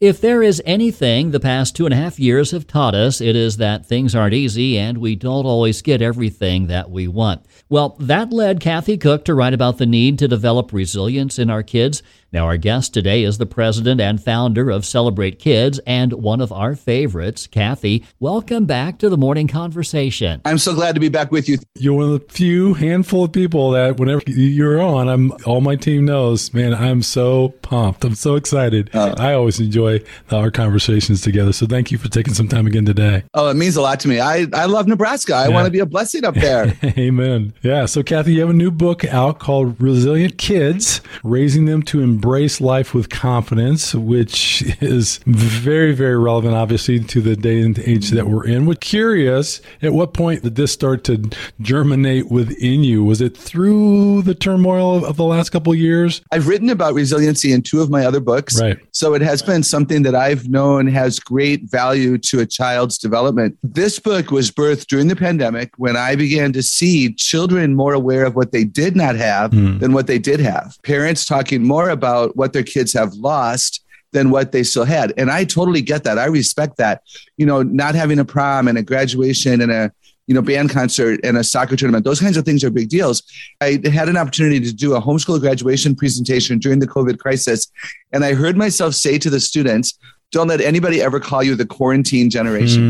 If there is anything the past two and a half years have taught us, it is that things aren't easy and we don't always get everything that we want. Well, that led Kathy Koch to write about the need to develop resilience in our kids. Now, our guest today is the president and founder of Celebrate Kids and one of our favorites, Kathy. Welcome back to the morning conversation. I'm so glad to be back with you. You're one of the few handful of people that whenever you're on, I'm all my team knows, man, I'm so pumped. I'm so excited. Uh, I always enjoy our conversations together. So thank you for taking some time again today. Oh, it means a lot to me. I, I love Nebraska. I yeah. want to be a blessing up there. Amen. Yeah. So, Kathy, you have a new book out called Resilient Kids Raising Them to embrace life with confidence, which is very, very relevant, obviously, to the day and age that we're in. We're curious, at what point did this start to germinate within you? Was it through the turmoil of the last couple of years? I've written about resiliency in two of my other books. Right. So it has been something that I've known has great value to a child's development. This book was birthed during the pandemic when I began to see children more aware of what they did not have mm. than what they did have. Parents talking more about what their kids have lost than what they still had. And I totally get that. I respect that. You know, not having a prom and a graduation and a you know, band concert and a soccer tournament. Those kinds of things are big deals. I had an opportunity to do a homeschool graduation presentation during the COVID crisis. And I heard myself say to the students, don't let anybody ever call you the quarantine generation,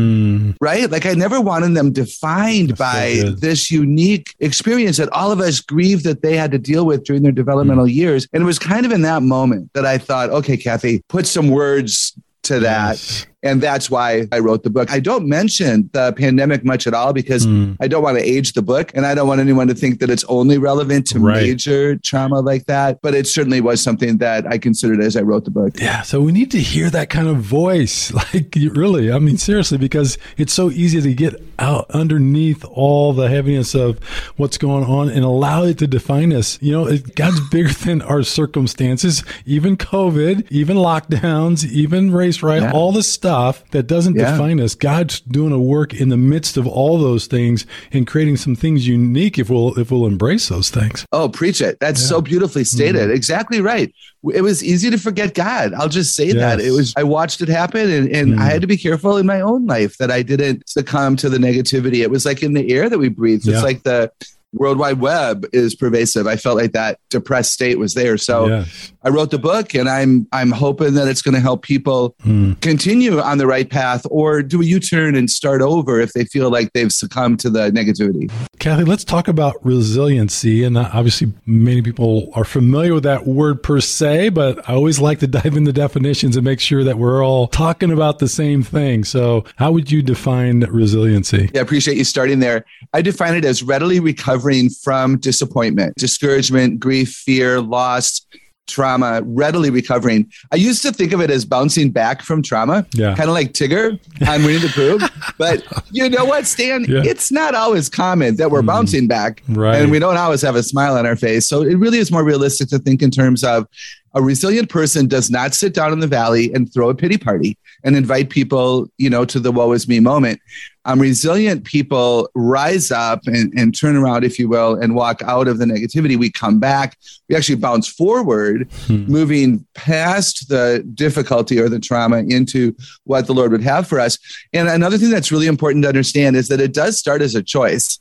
mm. right? Like I never wanted them defined That's by so this unique experience that all of us grieve that they had to deal with during their developmental mm. years. And it was kind of in that moment that I thought, okay, Kathy, put some words to that. Yes. And that's why I wrote the book. I don't mention the pandemic much at all because mm. I don't want to age the book and I don't want anyone to think that it's only relevant to right. major trauma like that. But it certainly was something that I considered as I wrote the book. Yeah. So we need to hear that kind of voice. Like, really, I mean, seriously, because it's so easy to get out underneath all the heaviness of what's going on and allow it to define us. You know, God's bigger than our circumstances, even COVID, even lockdowns, even race right, yeah. all the stuff stuff that doesn't yeah. define us. God's doing a work in the midst of all those things and creating some things unique if we'll if we'll embrace those things. Oh, preach it. That's yeah. so beautifully stated. Mm-hmm. Exactly right. It was easy to forget God. I'll just say yes. that. It was I watched it happen and, and mm-hmm. I had to be careful in my own life that I didn't succumb to the negativity. It was like in the air that we breathe. It's yeah. like the World Wide Web is pervasive. I felt like that depressed state was there. So yes. I wrote the book and I'm I'm hoping that it's going to help people mm. continue on the right path or do a U-turn and start over if they feel like they've succumbed to the negativity. Kathy, let's talk about resiliency. And obviously many people are familiar with that word per se, but I always like to dive into definitions and make sure that we're all talking about the same thing. So how would you define resiliency? Yeah, I appreciate you starting there. I define it as readily recovering recovering from disappointment, discouragement, grief, fear, loss, trauma, readily recovering. I used to think of it as bouncing back from trauma, yeah. kind of like Tigger on Winnie the Pooh. But you know what, Stan? Yeah. It's not always common that we're mm, bouncing back, right. and we don't always have a smile on our face. So it really is more realistic to think in terms of a resilient person does not sit down in the valley and throw a pity party and invite people, you know, to the woe is me moment. Um, resilient people rise up and, and turn around, if you will, and walk out of the negativity. We come back. We actually bounce forward, hmm. moving past the difficulty or the trauma into what the Lord would have for us. And another thing that's really important to understand is that it does start as a choice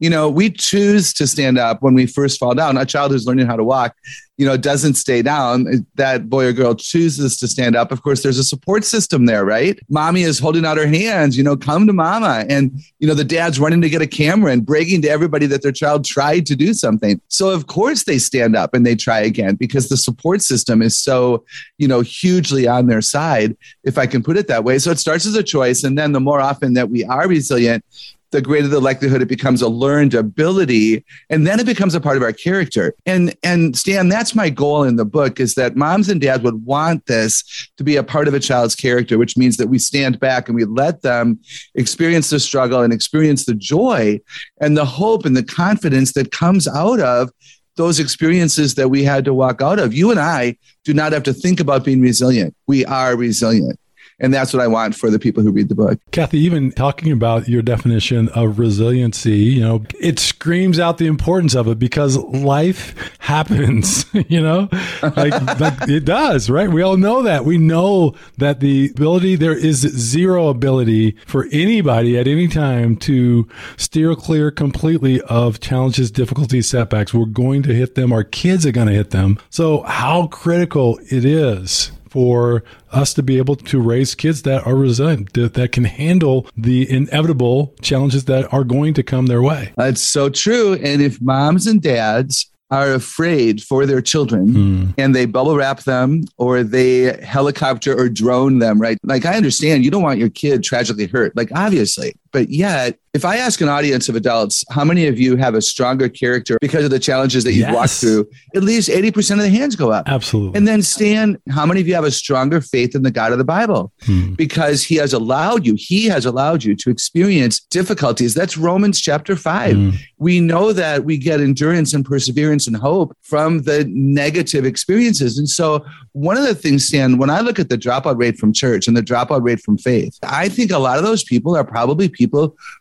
you know, we choose to stand up when we first fall down. A child who's learning how to walk, you know, doesn't stay down. That boy or girl chooses to stand up. Of course, there's a support system there, right? Mommy is holding out her hands, you know, come to mama. And, you know, the dad's running to get a camera and bragging to everybody that their child tried to do something. So, of course, they stand up and they try again because the support system is so, you know, hugely on their side, if I can put it that way. So it starts as a choice. And then the more often that we are resilient, the greater the likelihood it becomes a learned ability and then it becomes a part of our character. And and stan that's my goal in the book is that moms and dads would want this to be a part of a child's character which means that we stand back and we let them experience the struggle and experience the joy and the hope and the confidence that comes out of those experiences that we had to walk out of. You and i do not have to think about being resilient. We are resilient And that's what I want for the people who read the book. Kathy, even talking about your definition of resiliency, you know, it screams out the importance of it because life happens, you know, like, like it does, right? We all know that. We know that the ability, there is zero ability for anybody at any time to steer clear completely of challenges, difficulties, setbacks. We're going to hit them. Our kids are going to hit them. So how critical it is for us to be able to raise kids that are resilient, that, that, can handle the inevitable challenges that are going to come their way. That's so true. And if moms and dads are afraid for their children mm. and they bubble wrap them or they helicopter or drone them, right? Like, I understand you don't want your kid tragically hurt, like, obviously. But yet, if I ask an audience of adults, how many of you have a stronger character because of the challenges that you've yes. walked through? At least 80% of the hands go up. Absolutely. And then, Stan, how many of you have a stronger faith in the God of the Bible? Hmm. Because he has allowed you, he has allowed you to experience difficulties. That's Romans chapter 5. Hmm. We know that we get endurance and perseverance and hope from the negative experiences. And so, one of the things, Stan, when I look at the dropout rate from church and the dropout rate from faith, I think a lot of those people are probably people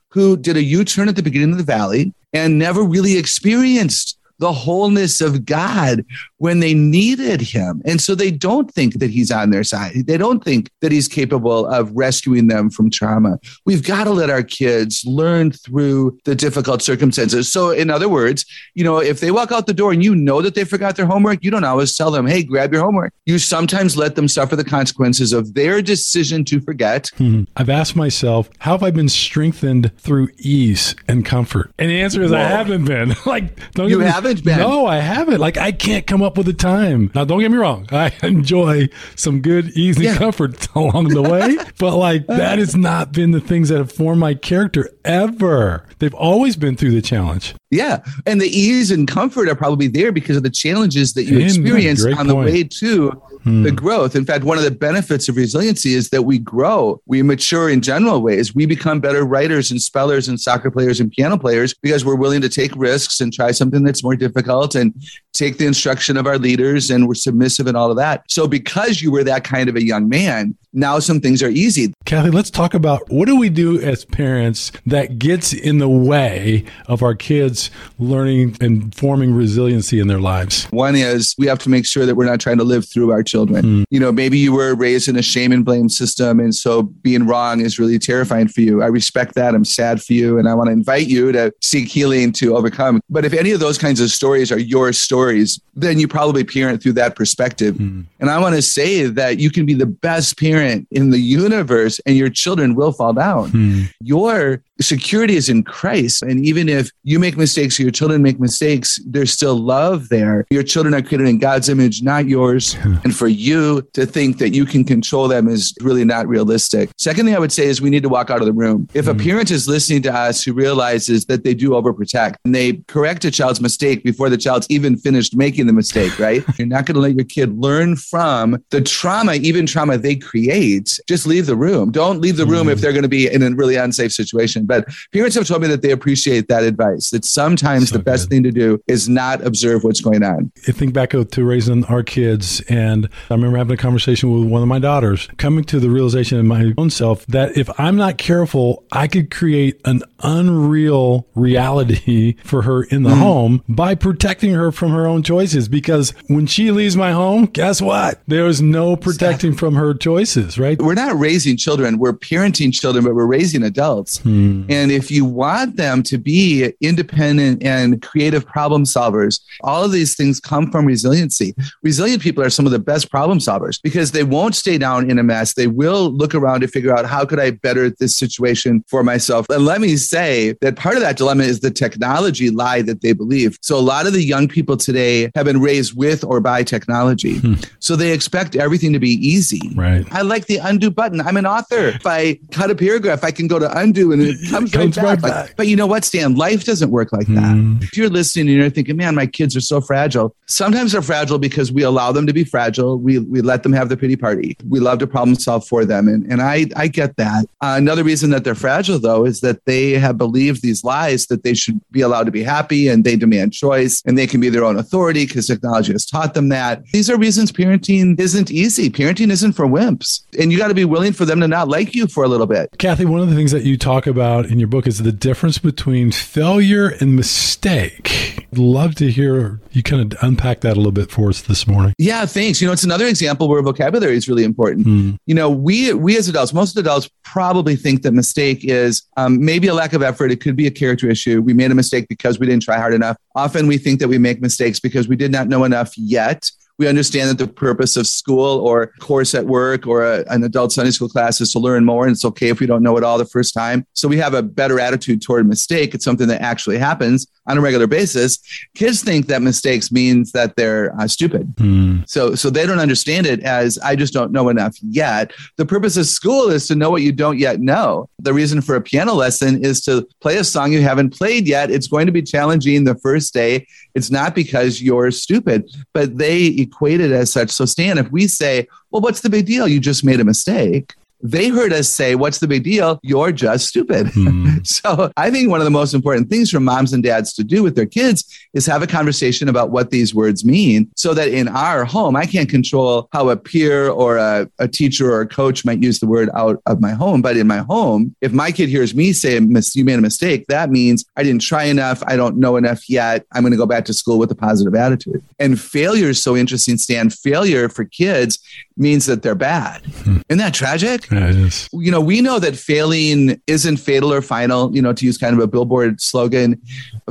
who did a U turn at the beginning of the valley and never really experienced the wholeness of God when they needed him. And so they don't think that he's on their side. They don't think that he's capable of rescuing them from trauma. We've got to let our kids learn through the difficult circumstances. So, in other words, you know, if they walk out the door and you know that they forgot their homework, you don't always tell them, hey, grab your homework. You sometimes let them suffer the consequences of their decision to forget. Hmm. I've asked myself, how have I been strengthened through ease and comfort? And the answer is, Whoa. I haven't been. like, don't you haven't been. No, I haven't. Like, I can't come up with the time. Now, don't get me wrong. I enjoy some good, easy yeah. comfort along the way, but like that has not been the things that have formed my character ever. They've always been through the challenge. Yeah. And the ease and comfort are probably there because of the challenges that you experience on the way to hmm. the growth. In fact, one of the benefits of resiliency is that we grow, we mature in general ways. We become better writers and spellers and soccer players and piano players because we're willing to take risks and try something that's more difficult and take the instruction of our leaders and we're submissive and all of that. So, because you were that kind of a young man, now some things are easy. Kathy, let's talk about what do we do as parents that gets in the way of our kids learning and forming resiliency in their lives? One is we have to make sure that we're not trying to live through our children. Mm. You know, maybe you were raised in a shame and blame system, and so being wrong is really terrifying for you. I respect that. I'm sad for you, and I want to invite you to seek healing to overcome. But if any of those kinds of stories are your stories, then you probably parent through that perspective. Mm. And I want to say that you can be the best parent in the universe, and your children will fall down. Mm. Your security is in Christ. And even if you make mistakes, or your children make mistakes, there's still love there. Your children are created in God's image, not yours. and for you to think that you can control them is really not realistic. Second thing I would say is we need to walk out of the room. If a hmm. parent is listening to us who realizes that they do overprotect and they correct a child's mistake before the child's even finished making the mistake, right? You're not going to let your kid learn from the trauma, even trauma they create. Just leave the room. Don't leave the room mm. if they're going to be in a really unsafe situation. But parents have told me that they appreciate that advice, that sometimes so the best good. thing to do is not observe what's going on. I think back to raising our kids, and I remember having a conversation with one of my daughters, coming to the realization in my own self that if I'm not careful, I could create an unreal reality for her in the mm. home by protecting her from her own choices. Because when she leaves my home, guess what? There is no protecting from her choices, right? We're not raising children, we're parenting children, but we're raising adults. Hmm. And if you want them to be independent and creative problem solvers, all of these things come from resiliency. Resilient people are some of the best problem solvers because they won't stay down in a mess. They will look around to figure out how could I better this situation for myself. And let me say that part of that dilemma is the technology lie that they believe. So a lot of the young people today have been raised with or by technology. Hmm. So they expect everything to be easy. Right. I like the undo button. I'm an author. If I cut a paragraph, I can go to undo and it comes, Comes right, right back. back. But, you know what, Stan? Life doesn't work like that. Mm. If you're listening and you're thinking, man, my kids are so fragile. Sometimes they're fragile because we allow them to be fragile. We, we let them have the pity party. We love to problem solve for them. And, and I, I get that. Uh, another reason that they're fragile, though, is that they have believed these lies that they should be allowed to be happy and they demand choice and they can be their own authority because technology has taught them that. These are reasons parenting isn't easy. Parenting isn't for wimps. And you got to be willing for them to not like you for a little bit. Kathy, one of the things that you talk about in your book is the difference between failure and mistake. I'd love to hear you kind of unpack that a little bit for us this morning. Yeah, thanks. You know, it's another example where vocabulary is really important. Mm. You know, we we as adults, most adults probably think that mistake is um, maybe a lack of effort. It could be a character issue. We made a mistake because we didn't try hard enough. Often we think that we make mistakes because we did not know enough yet. We understand that the purpose of school or course at work or a, an adult Sunday school class is to learn more. And it's okay if we don't know it all the first time. So we have a better attitude toward mistake. It's something that actually happens on a regular basis. Kids think that mistakes means that they're uh, stupid. Mm. So, so they don't understand it as I just don't know enough yet. The purpose of school is to know what you don't yet know. The reason for a piano lesson is to play a song you haven't played yet. It's going to be challenging the first day. It's not because you're stupid, but they equate it as such. So, Stan, if we say, well, what's the big deal? You just made a mistake. They heard us say, What's the big deal? You're just stupid. Mm. So I think one of the most important things for moms and dads to do with their kids is have a conversation about what these words mean so that in our home, I can't control how a peer or a, a teacher or a coach might use the word out of my home. But in my home, if my kid hears me say, you made a mistake, that means I didn't try enough. I don't know enough yet. I'm going to go back to school with a positive attitude. And failure is so interesting, Stan. Failure for kids means that they're bad. Isn't that tragic? Yeah, it is. you know, we know that failing isn't fatal or final, you know, to use kind of a billboard slogan.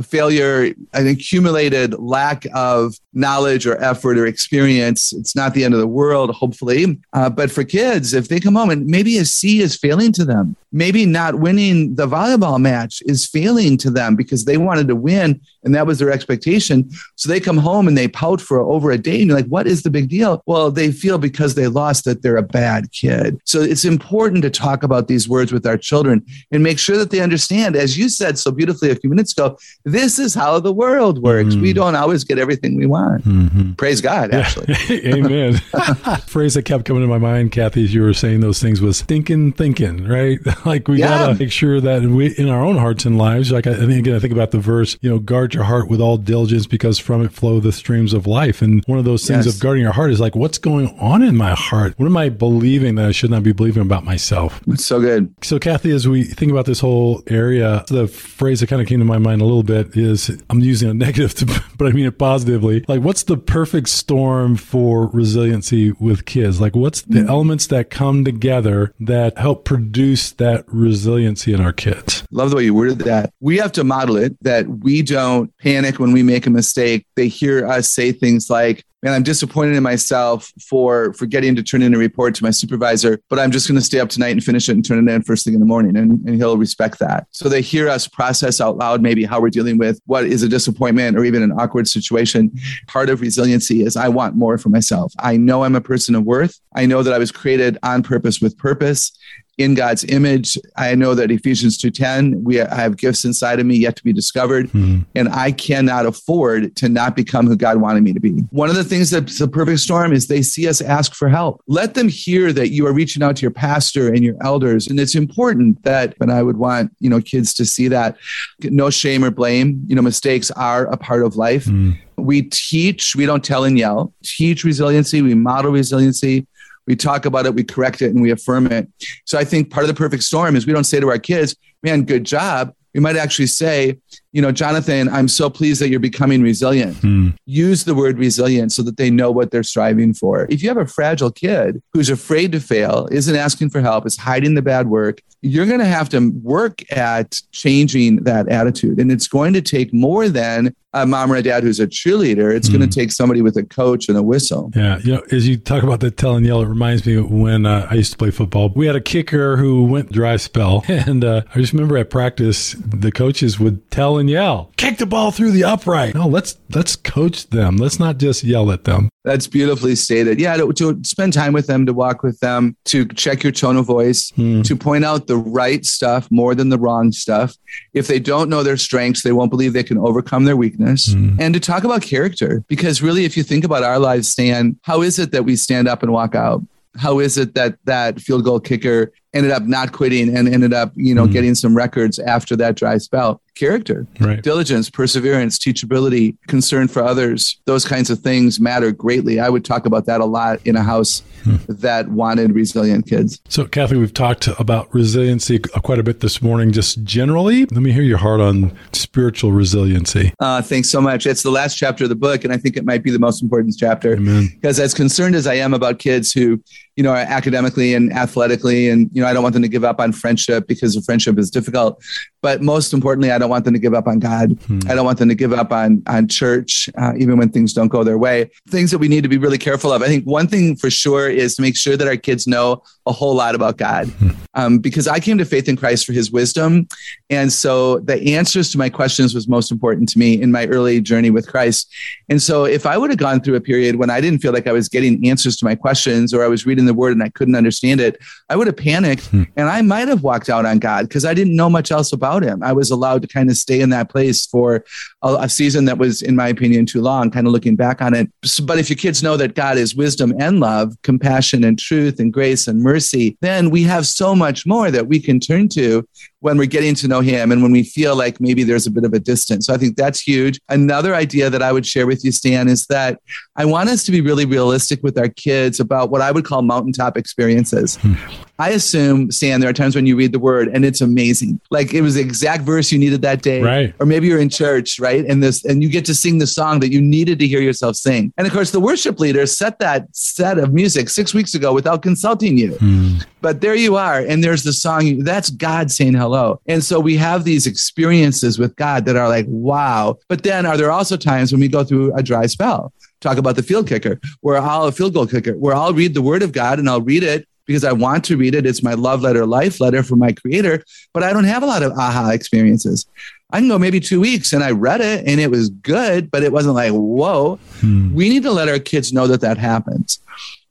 Failure, an accumulated lack of knowledge or effort or experience, it's not the end of the world, hopefully. Uh, but for kids, if they come home and maybe a C is failing to them, maybe not winning the volleyball match is failing to them because they wanted to win and that was their expectation. So they come home and they pout for over a day and you're like, what is the big deal? Well, they feel because they lost that they're a bad kid. So it's important to talk about these words with our children and make sure that they understand, as you said so beautifully a few minutes ago, this is how the world works. Mm. We don't always get everything we want. Mhm. Praise God, actually. Amen. Phrase that kept coming to my mind, Kathy, as you were saying those things was thinking, thinking, right? like we Yeah. gotta make sure that we, in our own hearts and lives, like I, I think again, I think about the verse, you know, guard your heart with all diligence because from it flow the streams of life. And one of those things Yes. of guarding your heart is like, what's going on in my heart? What am I believing that I should not be believing about myself? It's so good. So, Kathy, as we think about this whole area, the phrase that kind of came to my mind a little bit is I'm using a negative, to, but I mean it positively. Like, what's the perfect storm for resiliency with kids? Like, what's the mm-hmm. elements that come together that help produce that resiliency in our kids? Love the way you worded that. We have to model it that we don't panic when we make a mistake. They hear us say things like, Man, I'm disappointed in myself for forgetting to turn in a report to my supervisor, but I'm just going to stay up tonight and finish it and turn it in first thing in the morning. And, and he'll respect that. So they hear us process out loud maybe how we're dealing with what is a disappointment or even an awkward situation. Part of resiliency is I want more for myself. I know I'm a person of worth. I know that I was created on purpose with purpose in God's image. I know that Ephesians 2:10, we I have gifts inside of me yet to be discovered, Mhm. and I cannot afford to not become who God wanted me to be. One of the things that's the perfect storm is they see us ask for help. Let them hear that you are reaching out to your pastor and your elders, and it's important that. And I would want you know kids to see that no shame or blame. You know, mistakes are a part of life. Mm. We teach, we don't tell and yell. Teach resiliency, we model resiliency. We talk about it, we correct it, and we affirm it. So I think part of the perfect storm is we don't say to our kids, man, good job. We might actually say, you know, Jonathan, I'm so pleased that you're becoming resilient. Mm. Use the word resilient so that they know what they're striving for. If you have a fragile kid who's afraid to fail, isn't asking for help, is hiding the bad work, you're going to have to work at changing that attitude. And it's going to take more than a mom or a dad who's a cheerleader. It's going Mm. to take somebody with a coach and a whistle. Yeah, you know, as you talk about the tell and yell, it reminds me when uh, I used to play football. We had a kicker who went dry spell, and uh, I just remember at practice the coaches would tell and yell, "Kick the ball through the upright." No, let's let's coach them. Let's not just yell at them. That's beautifully stated. Yeah, to, to, spend time with them, to walk with them, to check your tone of voice, hmm. to point out the right stuff more than the wrong stuff. If they don't know their strengths, they won't believe they can overcome their weakness. Hmm. And to talk about character, because really, if you think about our lives, Stan, how is it that we stand up and walk out? How is it that that field goal kicker ended up not quitting and ended up, you know, mm. getting some records after that dry spell. Character, right. diligence, perseverance, teachability, concern for others, those kinds of things matter greatly. I would talk about that a lot in a house hmm. that wanted resilient kids. So, Kathy, we've talked about resiliency quite a bit this morning, just generally. Let me hear your heart on spiritual resiliency. Uh, thanks so much. It's the last chapter of the book, and I think it might be the most important chapter. Because as concerned as I am about kids who, you know, academically and athletically and you know, I don't want them to give up on friendship because the friendship is difficult. But most importantly, I don't want them to give up on God. Hmm. I don't want them to give up on on church, uh, even when things don't go their way. Things that we need to be really careful of. I think one thing for sure is to make sure that our kids know a whole lot about God, hmm. um, because I came to faith in Christ for His wisdom, and so the answers to my questions was most important to me in my early journey with Christ. And so, if I would have gone through a period when I didn't feel like I was getting answers to my questions, or I was reading the Word and I couldn't understand it, I would have panicked, hmm. and I might have walked out on God because I didn't know much else about Him. I was allowed to kind of stay in that place for a, a season that was, in my opinion, too long. Kind of looking back on it, but if your kids know that God is wisdom and love, compassion and truth and grace and mercy mercy, then we have so much more that we can turn to when we're getting to know him and when we feel like maybe there's a bit of a distance. So I think that's huge. Another idea that I would share with you, Stan, is that I want us to be really realistic with our kids about what I would call mountaintop experiences. Hmm. I assume, Stan, there are times when you read the word and it's amazing. Like it was the exact verse you needed that day. Right. Or maybe you're in church, right? And this and you get to sing the song that you needed to hear yourself sing. And of course, the worship leader set that set of music six weeks ago without consulting you. Hmm. But there you are. And there's the song. That's God saying hello. And so we have these experiences with God that are like, wow. But then are there also times when we go through a dry spell? Talk about the field kicker, where I'll a field goal kicker, where I'll read the word of God and I'll read it because I want to read it. It's my love letter, life letter from my creator, but I don't have a lot of aha experiences. I can go maybe two weeks and I read it and it was good, but it wasn't like, whoa. Hmm. We need to let our kids know that that happens.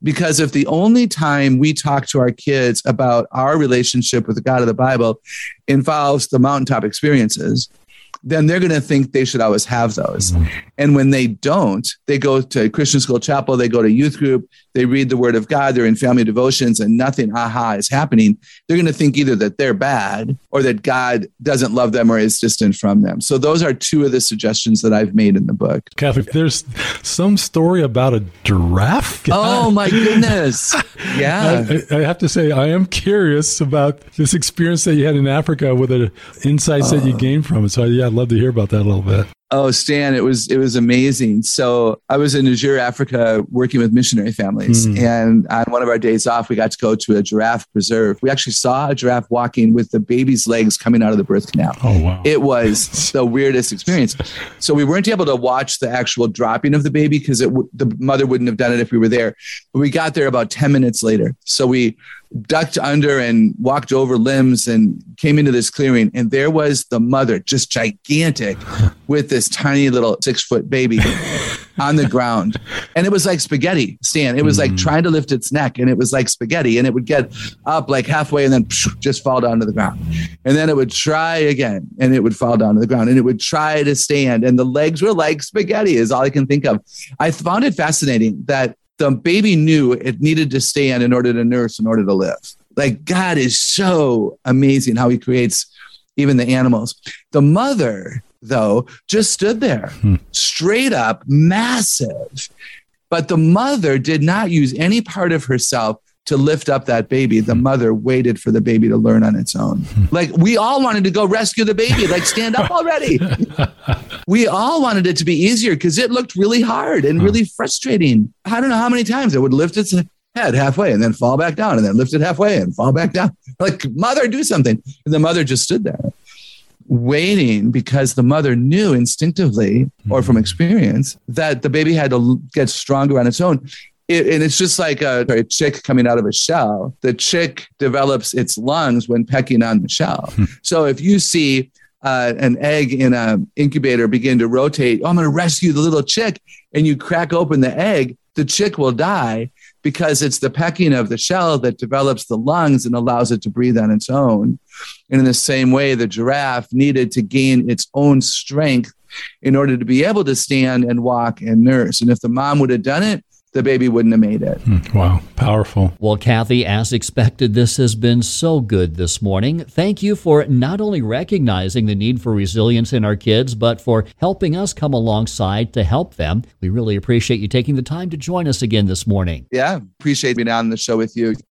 Because if the only time we talk to our kids about our relationship with the God of the Bible involves the mountaintop experiences, then they're going to think they should always have those. Mm-hmm. And when they don't, they go to Christian school chapel, they go to youth group, they read the word of God, they're in family devotions, and nothing aha is happening. They're going to think either that they're bad or that God doesn't love them or is distant from them. So those are two of the suggestions that I've made in the book. Kathy, there's some story about a giraffe. Oh my goodness. Yeah. I, I, have to say, I am curious about this experience that you had in Africa with the insights uh, that you gained from it. So yeah, I'd love to hear about that a little bit. Oh, Stan, it was it was amazing. So I was in Niger, Africa, working with missionary families, mm. and on one of our days off, we got to go to a giraffe preserve. We actually saw a giraffe walking with the baby's legs coming out of the birth canal. Oh wow! It was the weirdest experience. So we weren't able to watch the actual dropping of the baby because it w- the mother wouldn't have done it if we were there. But we got there about ten minutes later. So we ducked under and walked over limbs and came into this clearing. And there was the mother, just gigantic, with this tiny little six foot baby on the ground. And it was like spaghetti, Stan. It was mm like trying to lift its neck and it was like spaghetti. And it would get up like halfway and then just fall down to the ground. And then it would try again and it would fall down to the ground and it would try to stand. And the legs were like spaghetti, is all I can think of. I found it fascinating that the baby knew it needed to stand in order to nurse, in order to live. Like God is so amazing how he creates even the animals. The mother, though, just stood there hmm. straight up, massive. But the mother did not use any part of herself to lift up that baby. The mother waited for the baby to learn on its own. Like we all wanted to go rescue the baby, like stand up already. we all wanted it to be easier because it looked really hard and really frustrating. I don't know how many times it would lift its head halfway and then fall back down and then lift it halfway and fall back down. Like, mother, do something. And the mother just stood there waiting because the mother knew instinctively or from hmm. experience that the baby had to get stronger on its own it, and it's just like a, a, chick coming out of a shell. The chick develops its lungs when pecking on the shell. Hmm. so if you see uh, an egg in an incubator begin to rotate, oh, I'm going to rescue the little chick, and you crack open the egg, the chick will die because it's the pecking of the shell that develops the lungs and allows it to breathe on its own. And in the same way, the giraffe needed to gain its own strength in order to be able to stand and walk and nurse. And if the mom would have done it, the baby wouldn't have made it. Hmm, wow, powerful. Well, Kathy, as expected, this has been so good this morning. Thank you for not only recognizing the need for resilience in our kids, but for helping us come alongside to help them. We really appreciate you taking the time to join us again this morning. Yeah, appreciate being on the show with you.